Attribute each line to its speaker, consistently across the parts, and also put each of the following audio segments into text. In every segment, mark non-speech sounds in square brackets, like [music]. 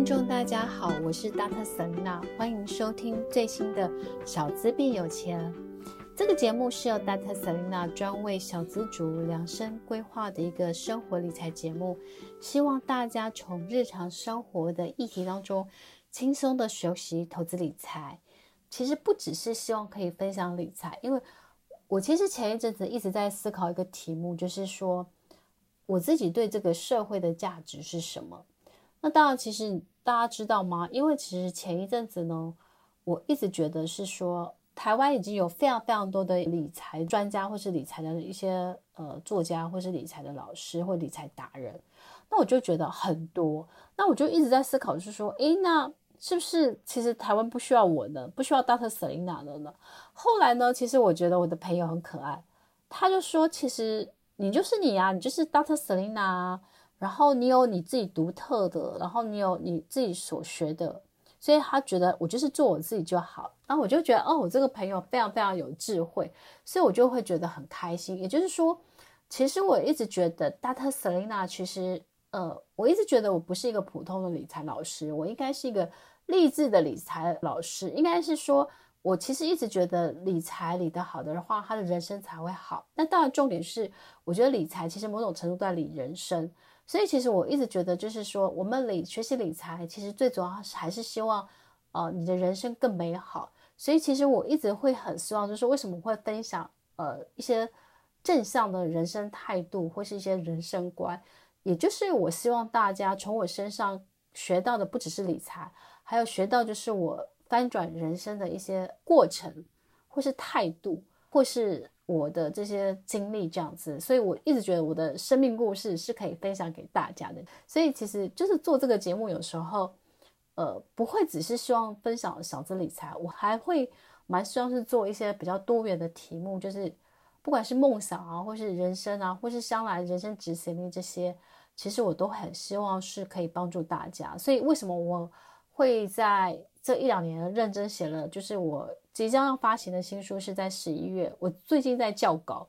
Speaker 1: 听众大家好，我是 Dr. Selena，欢迎收听最新的小资变有钱。这个节目是由 Dr. Selena 专为小资族量身规划的一个生活理财节目，希望大家从日常生活的议题当中轻松的学习投资理财。其实不只是希望可以分享理财，因为我其实前一阵子一直在思考一个题目，就是说我自己对这个社会的价值是什么。那当然，其实大家知道吗？因为其实前一阵子呢，我一直觉得是说，台湾已经有非常非常多的理财专家，或是理财的一些呃作家，或是理财的老师，或理财达人。那我就觉得很多，那我就一直在思考，就是说，诶，那是不是其实台湾不需要我呢？不需要 Dr. Selina 了呢？后来呢，其实我觉得我的朋友很可爱，他就说，其实你就是你呀，你就是 Dr. Selina。然后你有你自己独特的，然后你有你自己所学的，所以他觉得我就是做我自己就好。然后我就觉得，哦，我这个朋友非常非常有智慧，所以我就会觉得很开心。也就是说，其实我一直觉得，Dr. Selena 其实，呃，我一直觉得我不是一个普通的理财老师，我应该是一个励志的理财老师。应该是说，我其实一直觉得理财理得好的话，他的人生才会好。那当然，重点是，我觉得理财其实某种程度在理人生。所以其实我一直觉得，就是说，我们理学习理财，其实最主要是还是希望，呃，你的人生更美好。所以其实我一直会很希望，就是为什么会分享，呃，一些正向的人生态度或是一些人生观，也就是我希望大家从我身上学到的不只是理财，还有学到就是我翻转人生的一些过程，或是态度，或是。我的这些经历这样子，所以我一直觉得我的生命故事是可以分享给大家的。所以其实就是做这个节目，有时候，呃，不会只是希望分享小资理财，我还会蛮希望是做一些比较多元的题目，就是不管是梦想啊，或是人生啊，或是将来人生执行力这些，其实我都很希望是可以帮助大家。所以为什么我会在这一两年认真写了，就是我。即将要发行的新书是在十一月。我最近在校稿，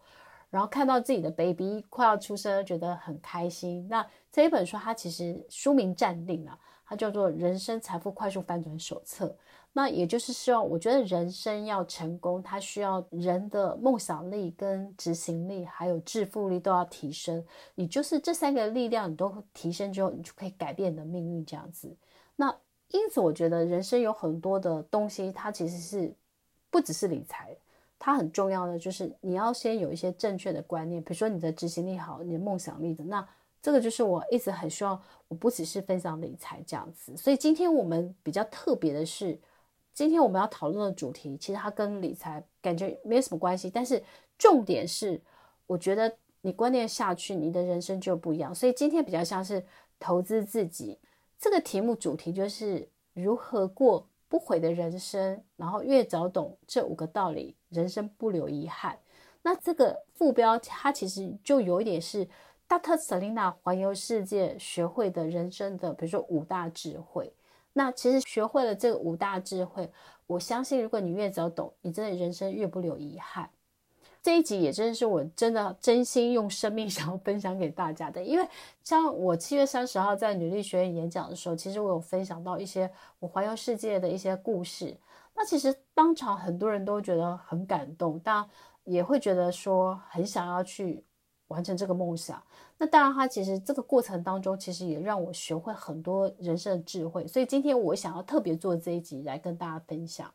Speaker 1: 然后看到自己的 baby 快要出生，觉得很开心。那这一本书它其实书名暂定了，它叫做《人生财富快速翻转手册》。那也就是希望，我觉得人生要成功，它需要人的梦想力、跟执行力，还有致富力都要提升。也就是这三个力量你都提升之后，你就可以改变你的命运这样子。那因此，我觉得人生有很多的东西，它其实是。不只是理财，它很重要的就是你要先有一些正确的观念，比如说你的执行力好，你的梦想力的，那这个就是我一直很希望，我不只是分享理财这样子。所以今天我们比较特别的是，今天我们要讨论的主题，其实它跟理财感觉没有什么关系，但是重点是，我觉得你观念下去，你的人生就不一样。所以今天比较像是投资自己，这个题目主题就是如何过不悔的人生，然后越早懂这五个道理，人生不留遗憾。那这个副标它其实就有一点是 Dr. Selena 环游世界学会的人生的，比如说五大智慧。那其实学会了这五大智慧，我相信如果你越早懂，你真的人生越不留遗憾。这一集也真的是我真的真心用生命 [laughs] 想要分享给大家的，因为像我七月三十号在女力学院演讲的时候，其实我有分享到一些我环游世界的一些故事。那其实当场很多人都觉得很感动，但也会觉得说很想要去完成这个梦想。那当然，他其实这个过程当中，其实也让我学会很多人生的智慧。所以今天我想要特别做这一集来跟大家分享，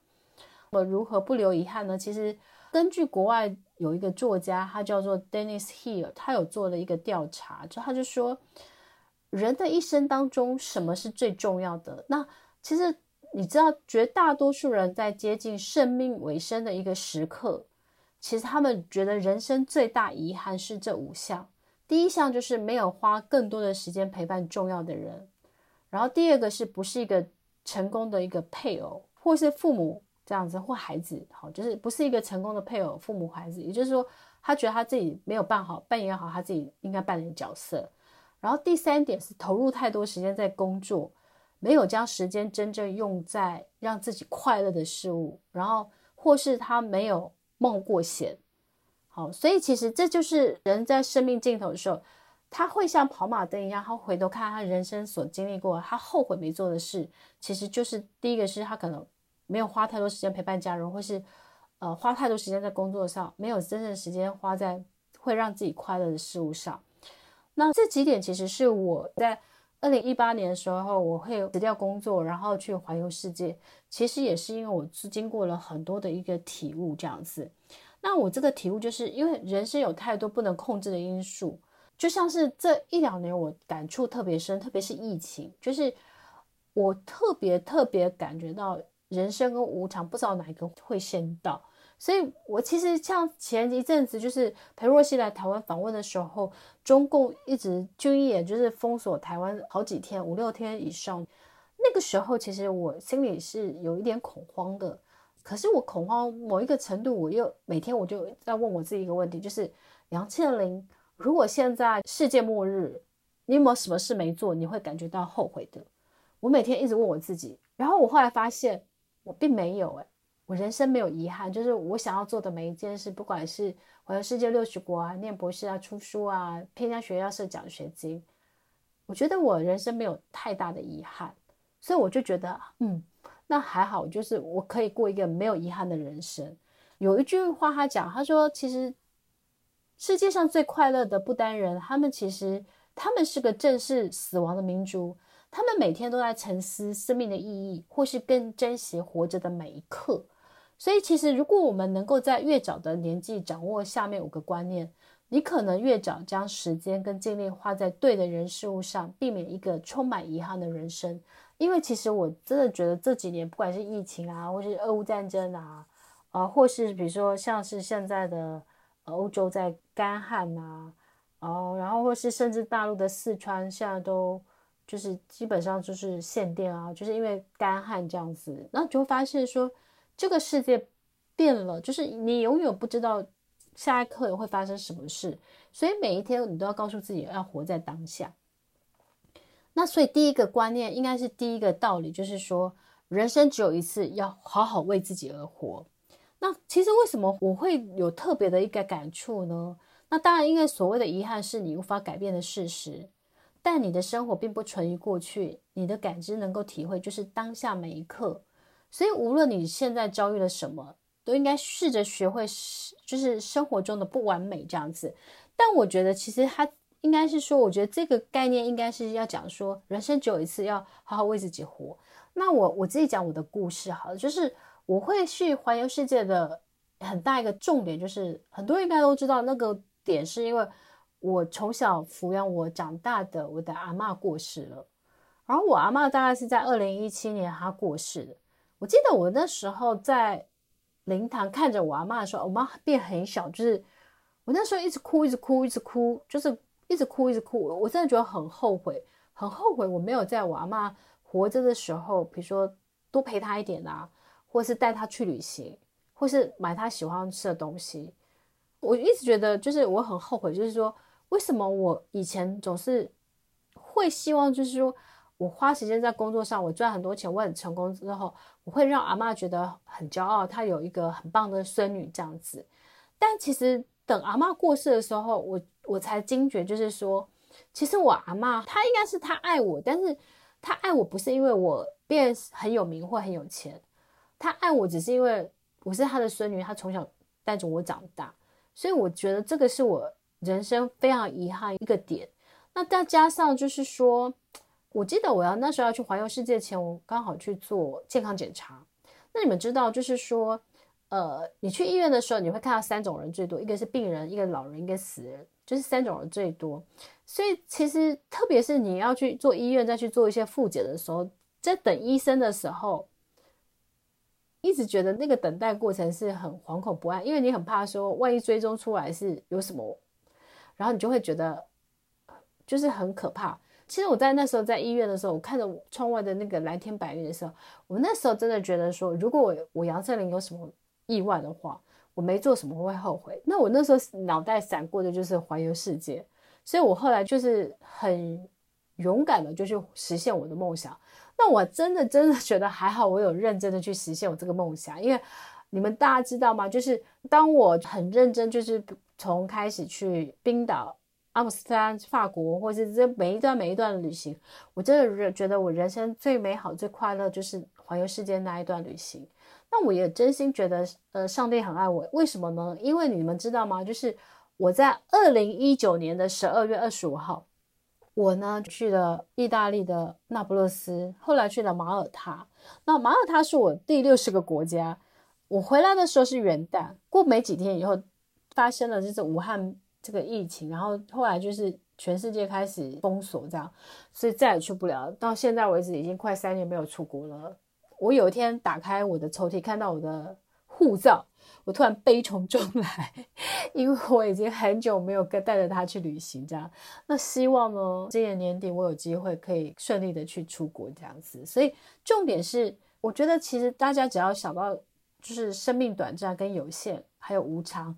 Speaker 1: 我如何不留遗憾呢？其实根据国外。有一个作家，他叫做 Dennis Hill，他有做了一个调查，就他就说，人的一生当中，什么是最重要的？那其实你知道，绝大多数人在接近生命尾声的一个时刻，其实他们觉得人生最大遗憾是这五项。第一项就是没有花更多的时间陪伴重要的人，然后第二个是不是一个成功的一个配偶，或是父母。这样子或孩子，好，就是不是一个成功的配偶、父母、孩子，也就是说，他觉得他自己没有办好、扮演好他自己应该扮演的角色。然后第三点是投入太多时间在工作，没有将时间真正用在让自己快乐的事物，然后或是他没有冒过险。好，所以其实这就是人在生命尽头的时候，他会像跑马灯一样，他回头看他人生所经历过，他后悔没做的事，其实就是第一个是他可能没有花太多时间陪伴家人，或是呃花太多时间在工作上，没有真正时间花在会让自己快乐的事物上。那这几点其实是我在二零一八年的时候，我会辞掉工作，然后去环游世界。其实也是因为我是经过了很多的一个体悟这样子。那我这个体悟就是因为人生有太多不能控制的因素。就像是这一两年，我感触特别深，特别是疫情，就是我特别特别感觉到人生跟无常，不知道哪一个会先到。所以，我其实像前一阵子，就是裴若曦来台湾访问的时候，中共一直军演，就是封锁台湾好几天，五六天以上。那个时候，其实我心里是有一点恐慌的。可是我恐慌某一个程度，我又每天我就在问我自己一个问题，就是杨倩玲。如果现在世界末日，你有没有什么事没做，你会感觉到后悔的？我每天一直问我自己，然后我后来发现我并没有，哎，我人生没有遗憾，就是我想要做的每一件事，不管是环游世界六十国啊、念博士啊、出书啊、偏向学校设奖学金，我觉得我人生没有太大的遗憾，所以我就觉得，嗯，那还好，就是我可以过一个没有遗憾的人生。有一句话他讲，他说，其实。世界上最快乐的不丹人，他们其实他们是个正视死亡的民族，他们每天都在沉思生命的意义，或是更珍惜活着的每一刻。所以，其实如果我们能够在越早的年纪掌握下面五个观念，你可能越早将时间跟精力花在对的人事物上，避免一个充满遗憾的人生。因为其实我真的觉得这几年，不管是疫情啊，或是俄乌战争啊，啊、或是比如说像是现在的。欧洲在干旱、啊，哦，然后或是甚至大陆的四川现在都就是基本上就是限电啊，就是因为干旱这样子，然后就发现说这个世界变了，就是你永远不知道下一刻会发生什么事，所以每一天你都要告诉自己要活在当下。那所以第一个观念应该是第一个道理，就是说人生只有一次，要好好为自己而活。那其实为什么我会有特别的一个感触呢？那当然，因为所谓的遗憾是你无法改变的事实，但你的生活并不存于过去，你的感知能够体会就是当下每一刻。所以无论你现在遭遇了什么，都应该试着学会，就是生活中的不完美这样子。但我觉得其实它应该是说，我觉得这个概念应该是要讲说，人生只有一次，要好好为自己活。那我我自己讲我的故事好了，就是。我会去环游世界的很大一个重点，就是很多人应该都知道那个点，是因为我从小抚养我长大的我的阿嬷过世了，然后我阿嬷大概是在二零一七年她过世的。我记得我那时候在灵堂看着我阿嬷的时候，我妈变很小，就是我那时候一直哭，一直哭，一直哭，就是一直哭，一直哭。我真的觉得很后悔，很后悔我没有在我阿嬷活着的时候，比如说多陪她一点啊。或是带她去旅行，或是买她喜欢吃的东西，我一直觉得就是我很后悔，就是说为什么我以前总是会希望，就是说我花时间在工作上，我赚很多钱，我很成功之后，我会让阿嬷觉得很骄傲，她有一个很棒的孙女这样子。但其实等阿嬷过世的时候，我我才惊觉，就是说，其实我阿嬷她应该是她爱我，但是她爱我不是因为我变很有名或很有钱。她爱我只是因为我是她的孙女，她从小带着我长大，所以我觉得这个是我人生非常遗憾一个点。那再加上就是说，我记得我要那时候要去环游世界前，我刚好去做健康检查。那你们知道，就是说，呃，你去医院的时候，你会看到三种人最多，一个是病人，一个老人，一个死人，就是三种人最多。所以其实特别是你要去做医院再去做一些复检的时候，在等医生的时候。一直觉得那个等待过程是很惶恐不安，因为你很怕说万一追踪出来是有什么，然后你就会觉得就是很可怕。其实我在那时候在医院的时候，我看着窗外的那个蓝天白云的时候，我那时候真的觉得说，如果我我杨振林有什么意外的话，我没做什么会后悔。那我那时候脑袋闪过的就是环游世界，所以我后来就是很勇敢的就去实现我的梦想。那我真的真的觉得还好，我有认真的去实现我这个梦想。因为你们大家知道吗？就是当我很认真，就是从开始去冰岛阿姆斯特丹、法国，或是这每一段每一段的旅行，我真的觉得我人生最美好、最快乐就是环游世界那一段旅行。那我也真心觉得，呃，上帝很爱我，为什么呢？因为你们知道吗？就是我在二零一九年的十二月二十五号。我呢去了意大利的那不勒斯，后来去了马耳他。那马耳他是我第六十个国家。我回来的时候是元旦，过没几天以后发生了就是武汉这个疫情，然后后来就是全世界开始封锁这样，所以再也去不了。到现在为止已经快三年没有出国了。我有一天打开我的抽屉，看到我的护照。我突然悲从中来，[laughs] 因为我已经很久没有跟带着他去旅行，这样。那希望呢，今年年底我有机会可以顺利的去出国这样子。所以重点是，我觉得其实大家只要想到就是生命短暂跟有限，还有无常，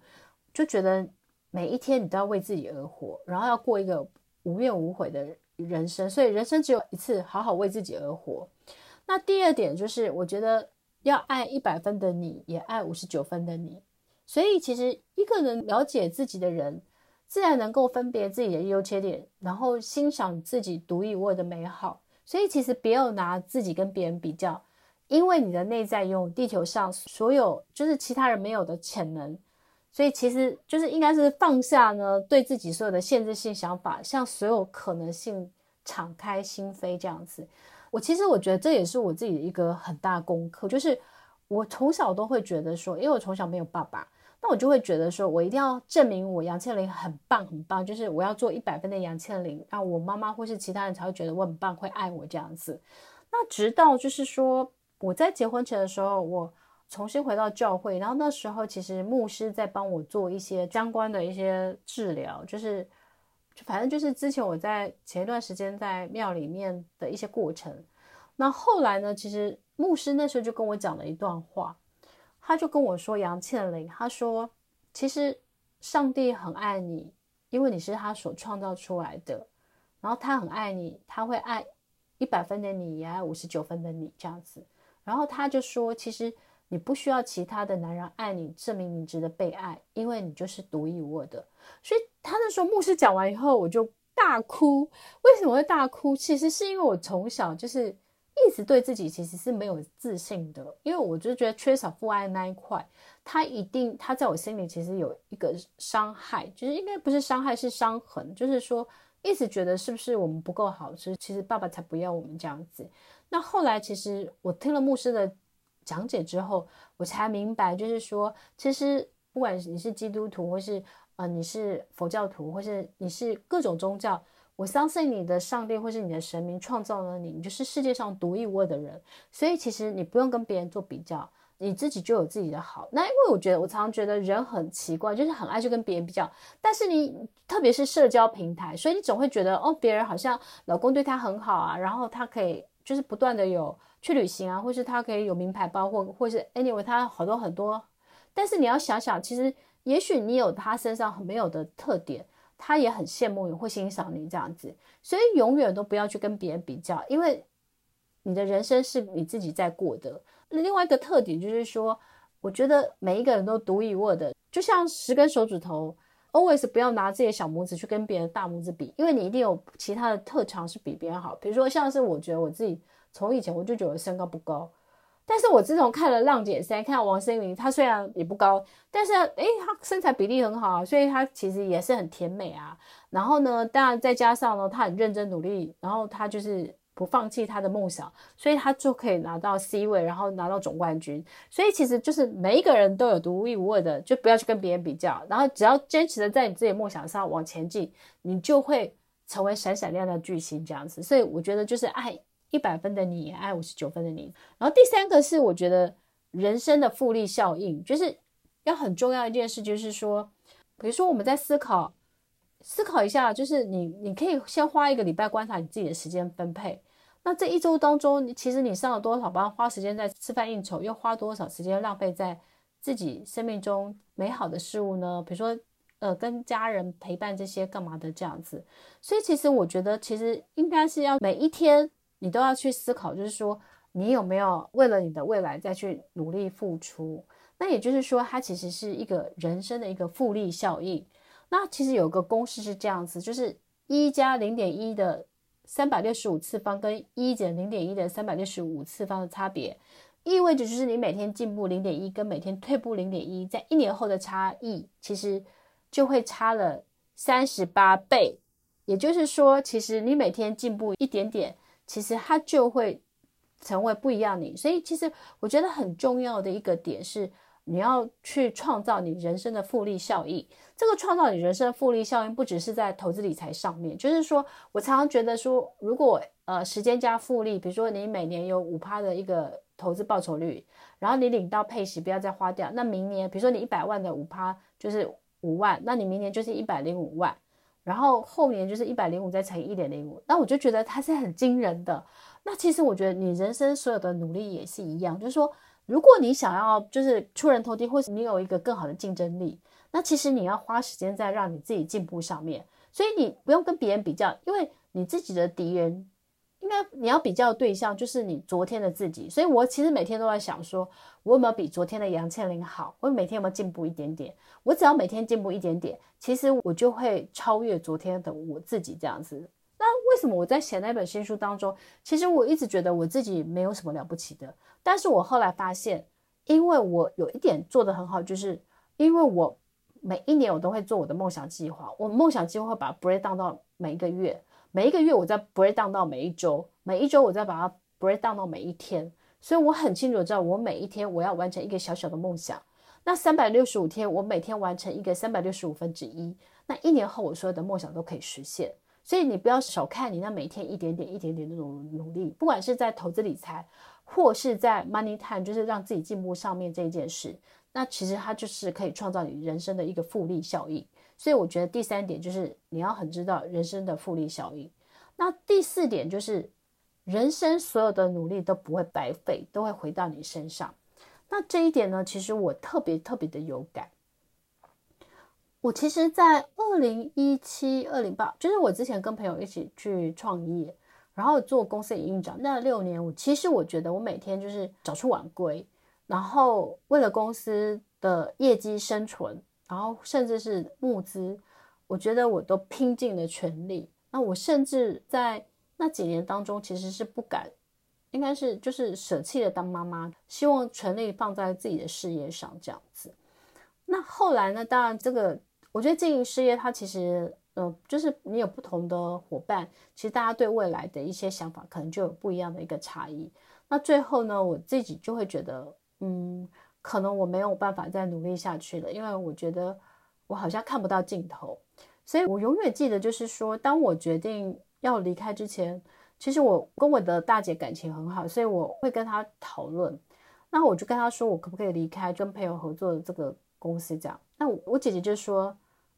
Speaker 1: 就觉得每一天你都要为自己而活，然后要过一个无怨无悔的人生。所以人生只有一次，好好为自己而活。那第二点就是，我觉得。要爱一百分的你，也爱五十九分的你。所以，其实一个人了解自己的人，自然能够分别自己的优缺点，然后欣赏自己独一无二的美好。所以，其实不要拿自己跟别人比较，因为你的内在拥有地球上所有就是其他人没有的潜能。所以，其实就是应该是放下呢，对自己所有的限制性想法，向所有可能性敞开心扉，这样子。我其实我觉得这也是我自己的一个很大功课，就是我从小都会觉得说，因为我从小没有爸爸，那我就会觉得说我一定要证明我杨倩玲很棒很棒，就是我要做一百分的杨倩琳，让我妈妈或是其他人才会觉得我很棒，会爱我这样子。那直到就是说我在结婚前的时候，我重新回到教会，然后那时候其实牧师在帮我做一些相关的一些治疗，就是。反正就是之前我在前一段时间在庙里面的一些过程，那后来呢，其实牧师那时候就跟我讲了一段话，他就跟我说：“杨倩玲，他说其实上帝很爱你，因为你是他所创造出来的，然后他很爱你，他会爱一百分的你，也爱五十九分的你这样子。然后他就说，其实你不需要其他的男人爱你，证明你值得被爱，因为你就是独一无二的。”所以他那时候牧师讲完以后，我就大哭。为什么会大哭？其实是因为我从小就是一直对自己其实是没有自信的，因为我就觉得缺少父爱那一块，他一定他在我心里其实有一个伤害，就是应该不是伤害，是伤痕，就是说一直觉得是不是我们不够好，其实其实爸爸才不要我们这样子。那后来其实我听了牧师的讲解之后，我才明白，就是说其实不管你是基督徒或是。呃，你是佛教徒，或是你是各种宗教，我相信你的上帝或是你的神明创造了你，你就是世界上独一无二的人。所以其实你不用跟别人做比较，你自己就有自己的好。那因为我觉得，我常常觉得人很奇怪，就是很爱去跟别人比较。但是你特别是社交平台，所以你总会觉得哦，别人好像老公对他很好啊，然后他可以就是不断的有去旅行啊，或是他可以有名牌包，或或是 anyway 他好多很多。但是你要想想，其实。也许你有他身上很没有的特点，他也很羡慕你，会欣赏你这样子，所以永远都不要去跟别人比较，因为你的人生是你自己在过的。另外一个特点就是说，我觉得每一个人都独一无二的，就像十根手指头，always 不要拿自己的小拇指去跟别人大拇指比，因为你一定有其他的特长是比别人好。比如说，像是我觉得我自己从以前我就觉得身高不高。但是我自从看了《浪姐三》，看到王心凌，她虽然也不高，但是诶，她身材比例很好啊，所以她其实也是很甜美啊。然后呢，当然再加上呢，她很认真努力，然后她就是不放弃她的梦想，所以她就可以拿到 C 位，然后拿到总冠军。所以其实就是每一个人都有独一无二的，就不要去跟别人比较，然后只要坚持的在你自己梦想上往前进，你就会成为闪闪亮亮的巨星这样子。所以我觉得就是爱。一百分的你也爱五十九分的你，然后第三个是我觉得人生的复利效应，就是要很重要一件事，就是说，比如说我们在思考，思考一下，就是你你可以先花一个礼拜观察你自己的时间分配，那这一周当中，其实你上了多少班，花时间在吃饭应酬，又花多少时间浪费在自己生命中美好的事物呢？比如说，呃，跟家人陪伴这些干嘛的这样子，所以其实我觉得，其实应该是要每一天。你都要去思考，就是说，你有没有为了你的未来再去努力付出？那也就是说，它其实是一个人生的一个复利效应。那其实有个公式是这样子，就是一加零点一的三百六十五次方跟一减零点一的三百六十五次方的差别，意味着就是你每天进步零点一跟每天退步零点一，在一年后的差异其实就会差了三十八倍。也就是说，其实你每天进步一点点，其实它就会成为不一样你。所以，其实我觉得很重要的一个点是。你要去创造你人生的复利效应。这个创造你人生的复利效应，不只是在投资理财上面，就是说我常常觉得说，如果呃时间加复利，比如说你每年有五趴的一个投资报酬率，然后你领到配息，不要再花掉，那明年比如说你一百万的五趴就是五万，那你明年就是一百零五万，然后后年就是一百零五再乘以一点零五，那我就觉得它是很惊人的。那其实我觉得你人生所有的努力也是一样，就是说。如果你想要就是出人头地，或是你有一个更好的竞争力，那其实你要花时间在让你自己进步上面。所以你不用跟别人比较，因为你自己的敌人，应该你要比较的对象就是你昨天的自己。所以我其实每天都在想说，我有没有比昨天的杨倩玲好？我每天有没有进步一点点？我只要每天进步一点点，其实我就会超越昨天的我自己这样子。那为什么我在写那本新书当中，其实我一直觉得我自己没有什么了不起的。但是我后来发现，因为我有一点做得很好，就是因为我每一年我都会做我的梦想计划，我梦想计划会把 break down 到每一个月，每一个月我再 break down 到每一周，每一周我再把它 break down 到每一天。所以我很清楚知道，我每一天我要完成一个小小的梦想。那三百六十五天，我每天完成一个三百六十五分之一，那一年后我所有的梦想都可以实现。所以你不要小看你那每天一点点、一点点那种努力，不管是在投资理财，或是在 Money Time，就是让自己进步上面这一件事，那其实它就是可以创造你人生的一个复利效应。所以我觉得第三点就是你要很知道人生的复利效应。那第四点就是人生所有的努力都不会白费，都会回到你身上。那这一点呢，其实我特别特别的有感。我其实，在二零一七、二零八，就是我之前跟朋友一起去创业，然后做公司营运长那六年，我其实我觉得我每天就是早出晚归，然后为了公司的业绩生存，然后甚至是募资，我觉得我都拼尽了全力。那我甚至在那几年当中，其实是不敢，应该是就是舍弃了当妈妈，希望全力放在自己的事业上这样子。那后来呢？当然这个。我觉得经营事业，它其实，呃，就是你有不同的伙伴，其实大家对未来的一些想法，可能就有不一样的一个差异。那最后呢，我自己就会觉得，嗯，可能我没有办法再努力下去了，因为我觉得我好像看不到尽头。所以我永远记得，就是说，当我决定要离开之前，其实我跟我的大姐感情很好，所以我会跟她讨论。那我就跟她说，我可不可以离开跟朋友合作的这个公司这样。那我姐姐就说，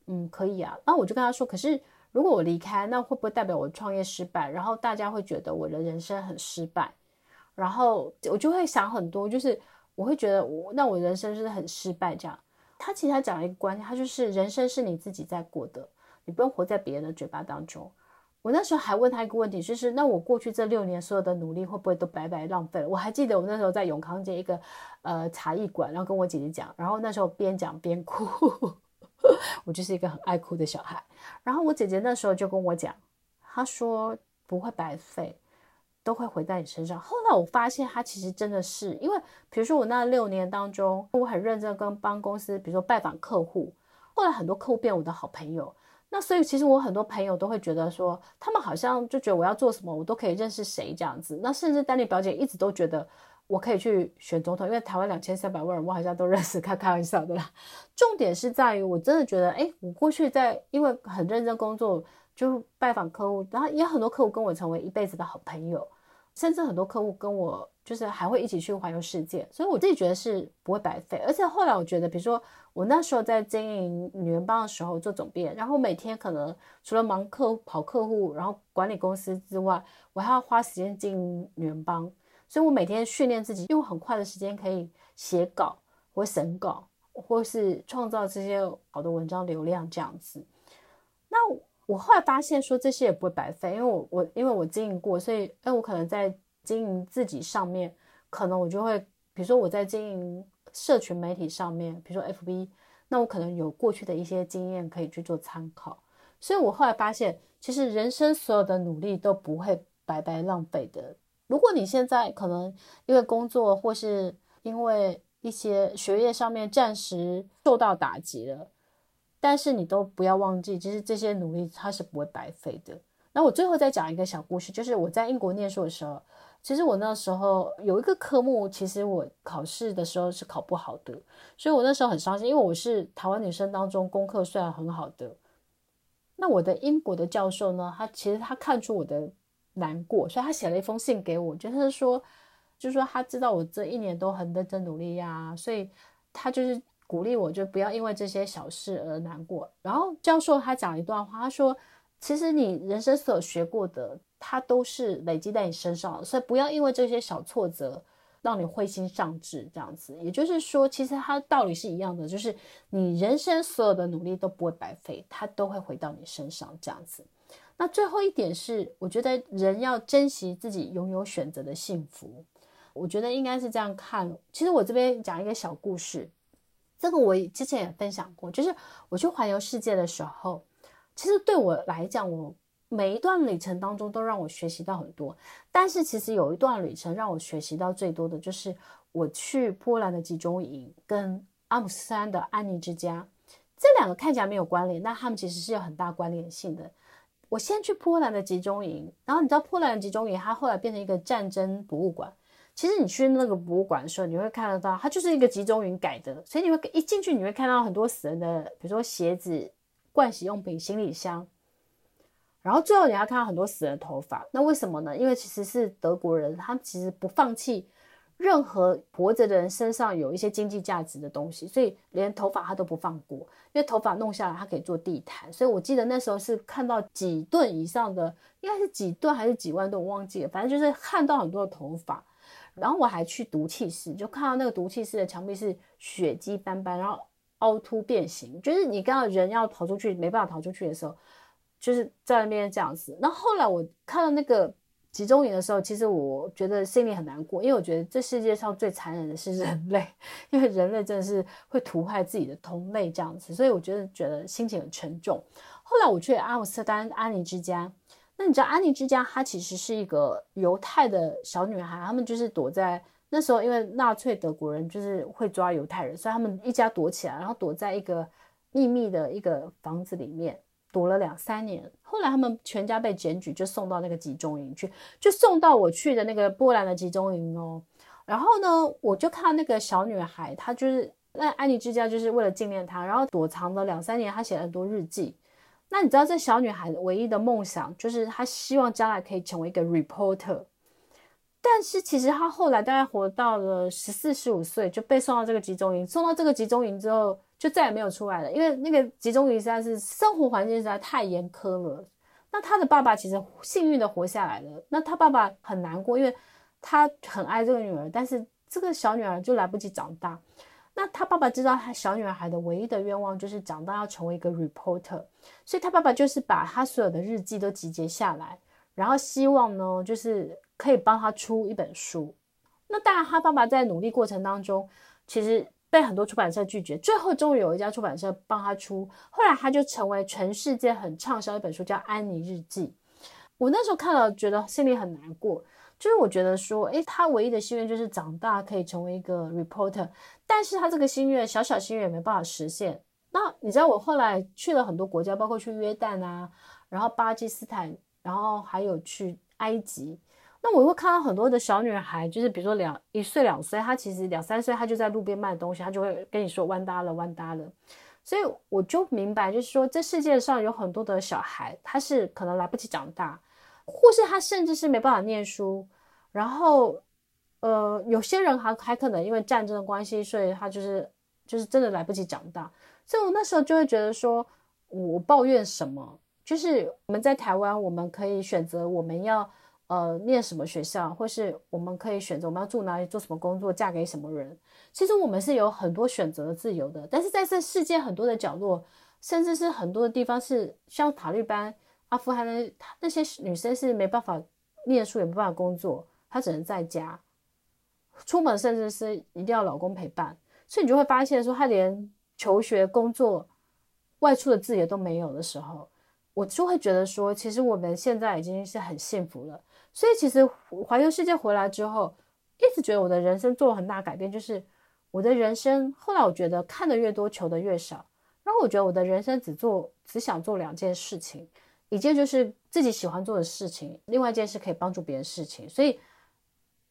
Speaker 1: 嗯，可以啊。那我就跟她说，可是如果我离开，那会不会代表我创业失败？然后大家会觉得我的人生很失败。然后我就会想很多，就是我会觉得我那我人生是很失败这样。他其实他讲了一个观念，他就是人生是你自己在过的，你不用活在别人的嘴巴当中。我那时候还问他一个问题，就是那我过去这六年所有的努力会不会都白白浪费了？我还记得我那时候在永康街一个呃茶艺馆，然后跟我姐姐讲，然后那时候边讲边哭，[laughs] 我就是一个很爱哭的小孩。然后我姐姐那时候就跟我讲，她说不会白费，都会回在你身上。后来我发现他其实真的是，因为比如说我那六年当中，我很认真跟帮公司，比如说拜访客户，后来很多客户变我的好朋友。那所以其实我很多朋友都会觉得说，他们好像就觉得我要做什么，我都可以认识谁这样子。那甚至丹尼表姐一直都觉得我可以去选总统，因为台湾两千三百万人，我好像都认识，开开玩笑的啦。重点是在于，我真的觉得，哎，我过去在因为很认真工作，就拜访客户，然后也很多客户跟我成为一辈子的好朋友，甚至很多客户跟我。就是还会一起去环游世界，所以我自己觉得是不会白费。而且后来我觉得，比如说我那时候在经营女人帮的时候做总编，然后每天可能除了忙客、跑客户，然后管理公司之外，我还要花时间经营女人帮，所以我每天训练自己用很快的时间可以写稿或审稿，或是创造这些好的文章流量这样子。那我后来发现说这些也不会白费，因为我我因为我经营过，所以哎我可能在。经营自己上面，可能我就会，比如说我在经营社群媒体上面，比如说 FB，那我可能有过去的一些经验可以去做参考。所以我后来发现，其实人生所有的努力都不会白白浪费的。如果你现在可能因为工作或是因为一些学业上面暂时受到打击了，但是你都不要忘记，其实这些努力它是不会白费的。那我最后再讲一个小故事，就是我在英国念书的时候，其实我那时候有一个科目，其实我考试的时候是考不好的，所以我那时候很伤心，因为我是台湾女生当中功课虽然很好的。那我的英国的教授呢，他其实他看出我的难过，所以他写了一封信给我，就是说，就是说他知道我这一年都很认真努力呀，所以他就是鼓励我，就不要因为这些小事而难过。然后教授他讲一段话，他说。其实你人生所学过的，它都是累积在你身上，所以不要因为这些小挫折让你灰心丧志这样子。也就是说，其实它道理是一样的，就是你人生所有的努力都不会白费，它都会回到你身上这样子。那最后一点是，我觉得人要珍惜自己拥有选择的幸福。我觉得应该是这样看。其实我这边讲一个小故事，这个我之前也分享过，就是我去环游世界的时候。其实对我来讲，我每一段旅程当中都让我学习到很多。但是其实有一段旅程让我学习到最多的就是我去波兰的集中营跟阿姆斯特丹的安妮之家。这两个看起来没有关联，但他们其实是有很大关联性的。我先去波兰的集中营，然后你知道波兰的集中营，它后来变成一个战争博物馆。其实你去那个博物馆的时候，你会看得到，它就是一个集中营改的，所以你会一进去，你会看到很多死人的，比如说鞋子。盥洗用品、行李箱，然后最后你要看到很多死人的头发。那为什么呢？因为其实是德国人，他们其实不放弃任何活着的人身上有一些经济价值的东西，所以连头发他都不放过。因为头发弄下来，他可以做地毯。所以我记得那时候是看到几吨以上的，应该是几吨还是几万吨，我忘记了。反正就是看到很多的头发。然后我还去毒气室，就看到那个毒气室的墙壁是血迹斑斑，然后。凹凸变形，就是你看到人要逃出去没办法逃出去的时候，就是在那边这样子。那后来我看到那个集中营的时候，其实我觉得心里很难过，因为我觉得这世界上最残忍的是人类，[laughs] 因为人类真的是会屠害自己的同类这样子，所以我觉得觉得心情很沉重。后来我去阿姆斯特丹安妮之家，那你知道安妮之家它其实是一个犹太的小女孩，她们就是躲在。那时候，因为纳粹德国人就是会抓犹太人，所以他们一家躲起来，然后躲在一个秘密的一个房子里面躲了两三年。后来他们全家被检举，就送到那个集中营去，就送到我去的那个波兰的集中营哦。然后呢，我就看到那个小女孩，她就是那安妮之家，就是为了纪念她，然后躲藏了两三年，她写了很多日记。那你知道，这小女孩唯一的梦想就是她希望将来可以成为一个 reporter。但是其实她后来大概活到了十四、十五岁，就被送到这个集中营。送到这个集中营之后，就再也没有出来了，因为那个集中营实在是生活环境实在太严苛了。那她的爸爸其实幸运的活下来了。那他爸爸很难过，因为他很爱这个女儿，但是这个小女儿就来不及长大。那他爸爸知道他小女孩的唯一的愿望就是长大要成为一个 reporter，所以他爸爸就是把他所有的日记都集结下来，然后希望呢，就是。可以帮他出一本书，那当然，他爸爸在努力过程当中，其实被很多出版社拒绝，最后终于有一家出版社帮他出，后来他就成为全世界很畅销一本书，叫《安妮日记》。我那时候看了，觉得心里很难过，就是我觉得说，诶，他唯一的心愿就是长大可以成为一个 reporter，但是他这个心愿，小小心愿也没办法实现。那你知道，我后来去了很多国家，包括去约旦啊，然后巴基斯坦，然后还有去埃及。那我会看到很多的小女孩，就是比如说两一岁两岁，她其实两三岁，她就在路边卖东西，她就会跟你说弯搭了弯搭了。所以我就明白，就是说这世界上有很多的小孩，他是可能来不及长大，或是他甚至是没办法念书，然后呃，有些人还还可能因为战争的关系，所以他就是就是真的来不及长大。所以我那时候就会觉得说，我抱怨什么？就是我们在台湾，我们可以选择我们要。呃，念什么学校，或是我们可以选择我们要住哪里，做什么工作，嫁给什么人。其实我们是有很多选择的自由的。但是在这世界很多的角落，甚至是很多的地方，是像塔利班、阿富汗的那些女生是没办法念书，也没办法工作，她只能在家出门，甚至是一定要老公陪伴。所以你就会发现说，她连求学、工作、外出的自由都没有的时候，我就会觉得说，其实我们现在已经是很幸福了。所以，其实环游世界回来之后，一直觉得我的人生做了很大改变，就是我的人生后来我觉得看的越多，求的越少。然后我觉得我的人生只做只想做两件事情，一件就是自己喜欢做的事情，另外一件是可以帮助别人事情。所以。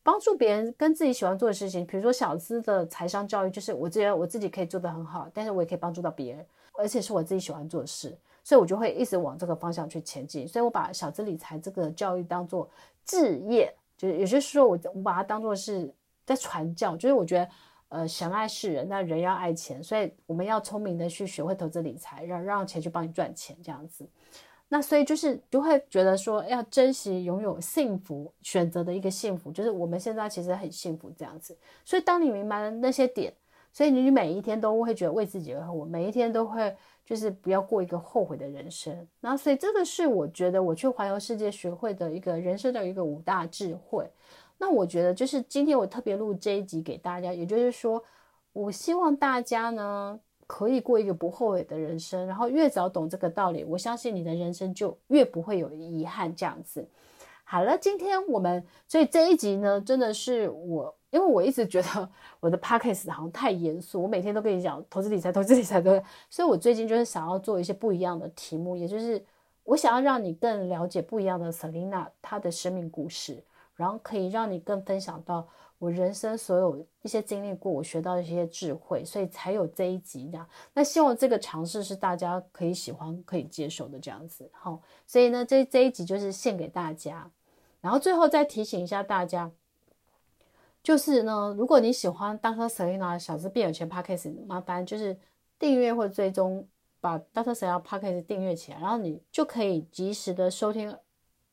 Speaker 1: 帮助别人跟自己喜欢做的事情，比如说小资的财商教育，就是我觉得我自己可以做得很好，但是我也可以帮助到别人，而且是我自己喜欢做的事，所以我就会一直往这个方向去前进。所以我把小资理财这个教育当做置业，就是也就是说我我把它当做是在传教，就是我觉得呃神爱世人，那人要爱钱，所以我们要聪明的去学会投资理财，让让钱去帮你赚钱这样子。那所以就是就会觉得说要珍惜拥有幸福选择的一个幸福，就是我们现在其实很幸福这样子。所以当你明白了那些点，所以你每一天都会觉得为自己而活，每一天都会就是不要过一个后悔的人生。然后所以这个是我觉得我去环游世界学会的一个人生的一个五大智慧。那我觉得就是今天我特别录这一集给大家，也就是说，我希望大家呢。可以过一个不后悔的人生，然后越早懂这个道理，我相信你的人生就越不会有遗憾。这样子，好了，今天我们所以这一集呢，真的是我，因为我一直觉得我的 podcast 好像太严肃，我每天都跟你讲投资理财，投资理财，对，所以我最近就是想要做一些不一样的题目，也就是我想要让你更了解不一样的 Selina 她的生命故事，然后可以让你更分享到。我人生所有一些经历过，我学到的一些智慧，所以才有这一集这样。那希望这个尝试是大家可以喜欢、可以接受的这样子。好，所以呢，这这一集就是献给大家。然后最后再提醒一下大家，就是呢，如果你喜欢 Dr. Selena 小资变有钱 Podcast，麻烦就是订阅或追踪，把 Dr. Selena Podcast 订阅起来，然后你就可以及时的收听。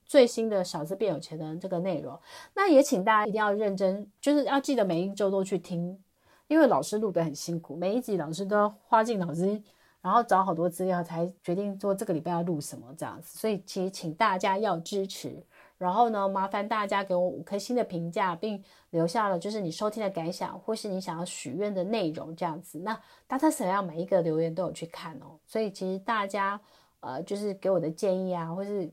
Speaker 1: 最新的小资变有钱的这个内容，那也请大家一定要认真，就是要记得每一周都去听，因为老师录得很辛苦，每一集老师都要花尽脑筋，然后找好多资料才决定做这个礼拜要录什么这样子，所以其实请大家要支持，然后呢，麻烦大家给我五颗星的评价，并留下了就是你收听的感想，或是你想要许愿的内容这样子。那 Dr. Selena 每一个留言都有去看哦，所以其实大家呃就是给我的建议啊，或是。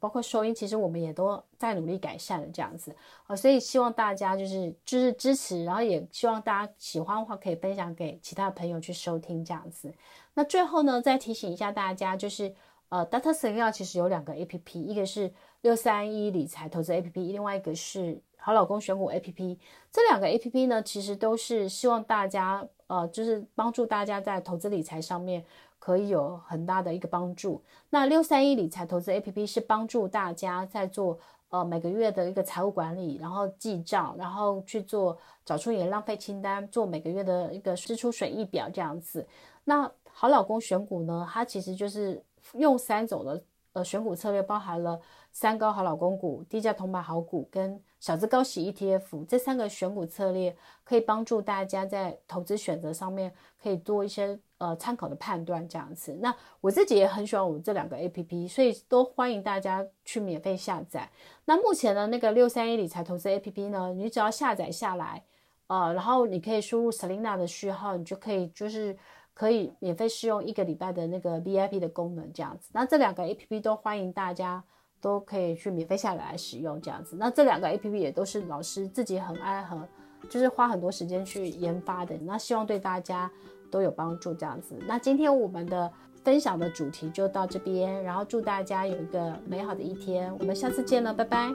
Speaker 1: 包括收音，其实我们也都在努力改善了这样子啊，所以希望大家就是就是支持，然后也希望大家喜欢的话可以分享给其他的朋友去收听这样子。那最后呢，再提醒一下大家，就是呃，Dr. Selena 其实有两个 APP，一个是六三一理财投资 APP，另外一个是好老公选股 APP。这两个 APP 呢，其实都是希望大家呃，就是帮助大家在投资理财上面。可以有很大的一个帮助。那六三一理财投资 APP 是帮助大家在做呃每个月的一个财务管理，然后记账，然后去做找出你的浪费清单，做每个月的一个支出损益表这样子。那好老公选股呢，它其实就是用三种的呃选股策略，包含了三高好老公股、低价铜板好股跟小资高息 ETF 这三个选股策略，可以帮助大家在投资选择上面可以多一些。呃，参考的判断这样子，那我自己也很喜欢我们这两个 APP，所以都欢迎大家去免费下载。那目前呢那个六三一理财投资 APP 呢，你只要下载下来，呃，然后你可以输入 Selina 的序号，你就可以就是可以免费试用一个礼拜的那个 VIP 的功能这样子。那这两个 APP 都欢迎大家都可以去免费下载来使用这样子。那这两个 APP 也都是老师自己很爱和就是花很多时间去研发的。那希望对大家。都有帮助，这样子。那今天我们的分享的主题就到这边，然后祝大家有一个美好的一天，我们下次见了，拜拜。